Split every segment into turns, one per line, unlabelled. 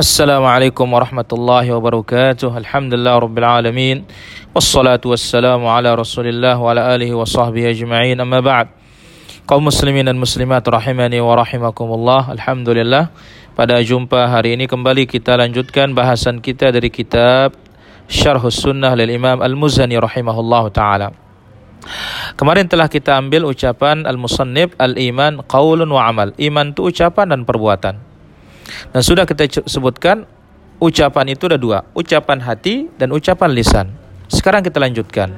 Assalamualaikum warahmatullahi wabarakatuh. Alhamdulillah rabbil alamin. Wassalatu wassalamu ala Rasulillah wa ala alihi wa sahbihi ajma'in. Amma ba'd. Kaum muslimin dan muslimat rahimani wa rahimakumullah. Alhamdulillah. Pada jumpa hari ini kembali kita lanjutkan bahasan kita dari kitab Syarh Sunnah lil Imam Al-Muzani rahimahullah taala. Kemarin telah kita ambil ucapan Al-Musannib Al-Iman qaulun wa amal. Iman itu ucapan dan perbuatan. Dan sudah kita sebutkan ucapan itu ada dua, ucapan hati dan ucapan lisan. Sekarang kita lanjutkan.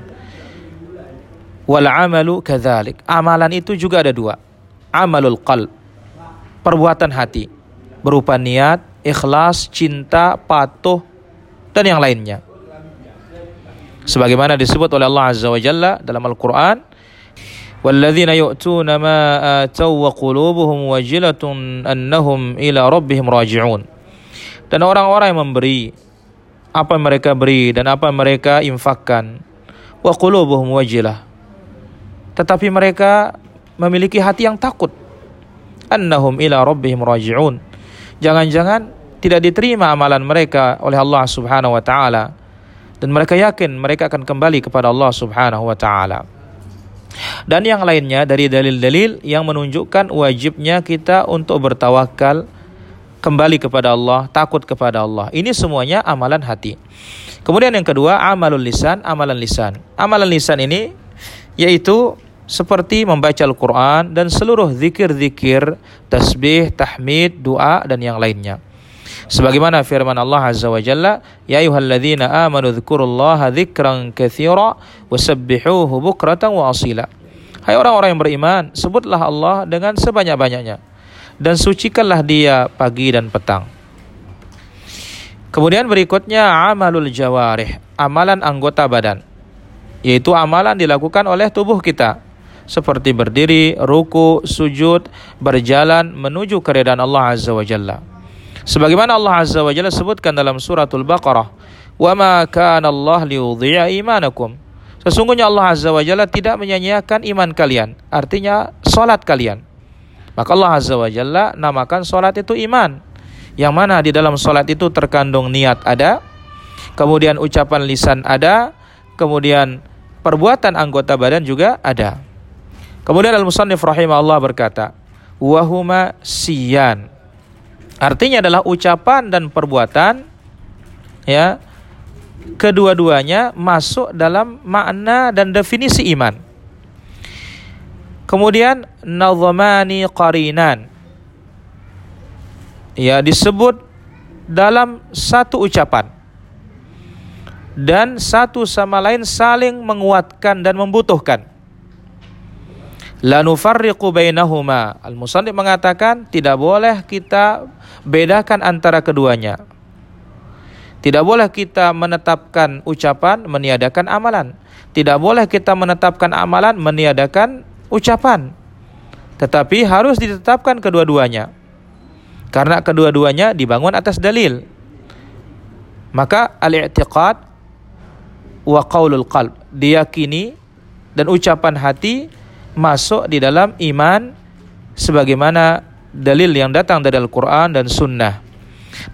Wal amalu kadzalik. Amalan itu juga ada dua. Amalul qalb. Perbuatan hati berupa niat, ikhlas, cinta, patuh dan yang lainnya. Sebagaimana disebut oleh Allah Azza wa Jalla dalam Al-Qur'an, والذين يؤتون ما آتوا وقلوبهم وجلة أنهم إلى ربهم راجعون dan orang-orang yang memberi apa yang mereka beri dan apa yang mereka infakkan wa qulubuhum wajilah tetapi mereka memiliki hati yang takut annahum ila rabbihim raji'un jangan-jangan tidak diterima amalan mereka oleh Allah Subhanahu wa taala dan mereka yakin mereka akan kembali kepada Allah Subhanahu wa taala dan yang lainnya dari dalil-dalil yang menunjukkan wajibnya kita untuk bertawakal kembali kepada Allah, takut kepada Allah. Ini semuanya amalan hati. Kemudian yang kedua, amalul lisan, amalan lisan. Amalan lisan ini yaitu seperti membaca Al-Quran dan seluruh zikir-zikir, tasbih, tahmid, doa, dan yang lainnya. Sebagaimana firman Allah Azza wa Jalla, "Ya ayyuhalladzina amanu dzkurullaha dzikran katsira wasabbihuhu bukratan wa asila." Hai orang-orang yang beriman, sebutlah Allah dengan sebanyak-banyaknya dan sucikanlah dia pagi dan petang. Kemudian berikutnya amalul jawarih, amalan anggota badan. Yaitu amalan dilakukan oleh tubuh kita seperti berdiri, ruku, sujud, berjalan menuju keredaan Allah Azza wa Jalla. Sebagaimana Allah Azza wa Jalla sebutkan dalam suratul Baqarah, "Wa ma kana Allah liyudhi'a imanakum." Sesungguhnya Allah Azza wa Jalla tidak menyanyiakan iman kalian, artinya salat kalian. Maka Allah Azza wa Jalla namakan salat itu iman. Yang mana di dalam salat itu terkandung niat ada, kemudian ucapan lisan ada, kemudian perbuatan anggota badan juga ada. Kemudian Al-Musannif rahimahullah berkata, "Wahuma siyan." Artinya adalah ucapan dan perbuatan ya kedua-duanya masuk dalam makna dan definisi iman. Kemudian nazamani qarinan ya disebut dalam satu ucapan dan satu sama lain saling menguatkan dan membutuhkan. La nufarriqu bainahuma. Al-Musannif mengatakan tidak boleh kita bedakan antara keduanya. Tidak boleh kita menetapkan ucapan meniadakan amalan. Tidak boleh kita menetapkan amalan meniadakan ucapan. Tetapi harus ditetapkan kedua-duanya. Karena kedua-duanya dibangun atas dalil. Maka al-i'tiqad wa qaulul qalb, diyakini dan ucapan hati masuk di dalam iman sebagaimana dalil yang datang dari Al-Quran dan Sunnah.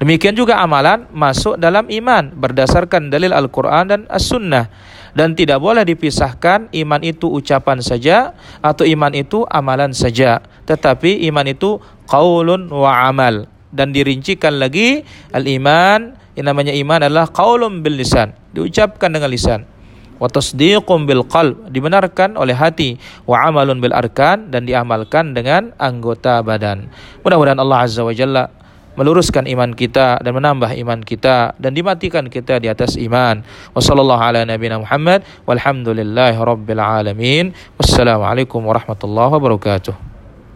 Demikian juga amalan masuk dalam iman berdasarkan dalil Al-Quran dan As-Sunnah. Dan tidak boleh dipisahkan iman itu ucapan saja atau iman itu amalan saja. Tetapi iman itu qaulun wa amal. Dan dirincikan lagi al-iman, yang namanya iman adalah qaulun bil lisan. Diucapkan dengan lisan wa tasdiqum bil qalb dibenarkan oleh hati wa amalun bil arkan dan diamalkan dengan anggota badan. Mudah-mudahan Allah Azza wa Jalla meluruskan iman kita dan menambah iman kita dan dimatikan kita di atas iman. Wassalamualaikum warahmatullahi wabarakatuh.